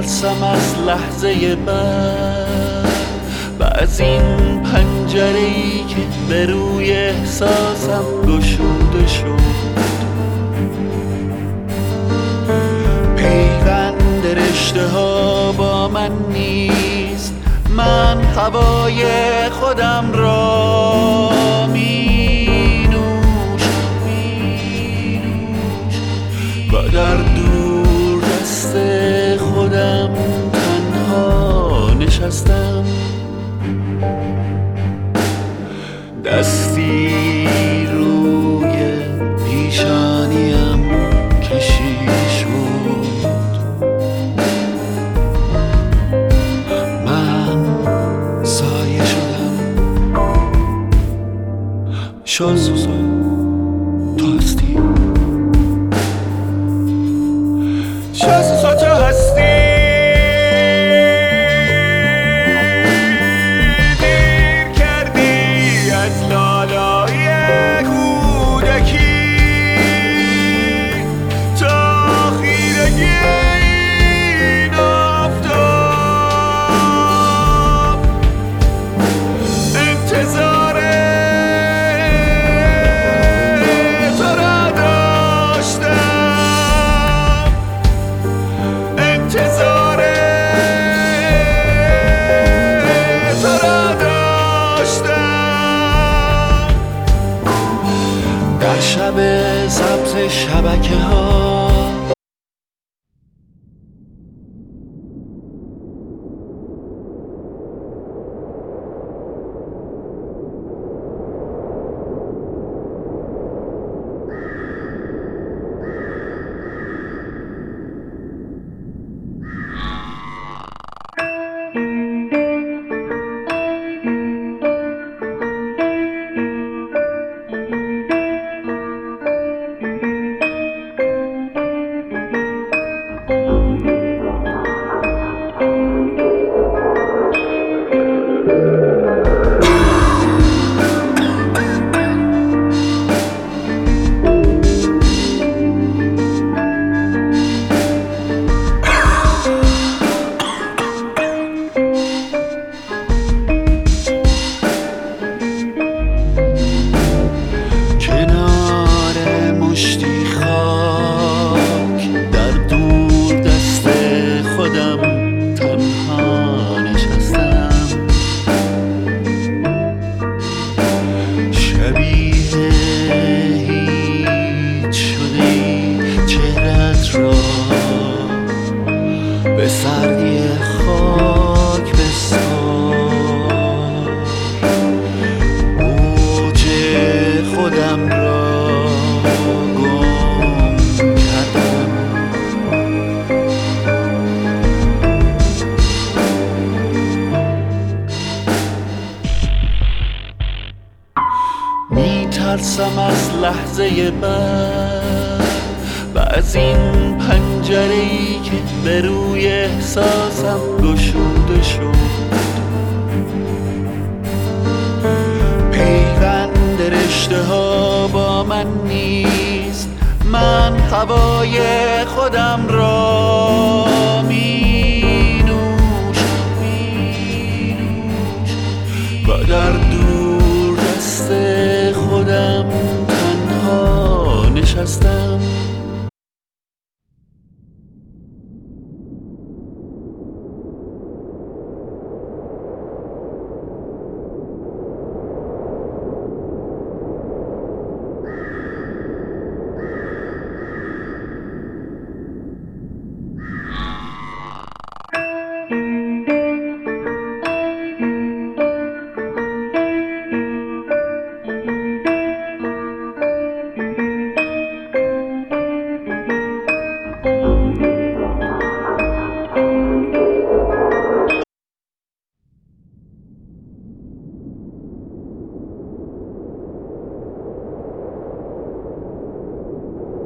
می ترسم از لحظه بعد و از این پنجره ای که به روی احساسم گشوده شد. پیوند رشته ها با من نیست. من هوای خودم را می نشستم دستی روی پیشانیم کشیش بود. من سایه شدم. شازوزو تو هستی. شبکه ها می ترسم از لحظه بعد و از این پنجره ای که به روی احساسم گشوده شد. پیوند رشته ها با من نیست. من هوای خودم را castão.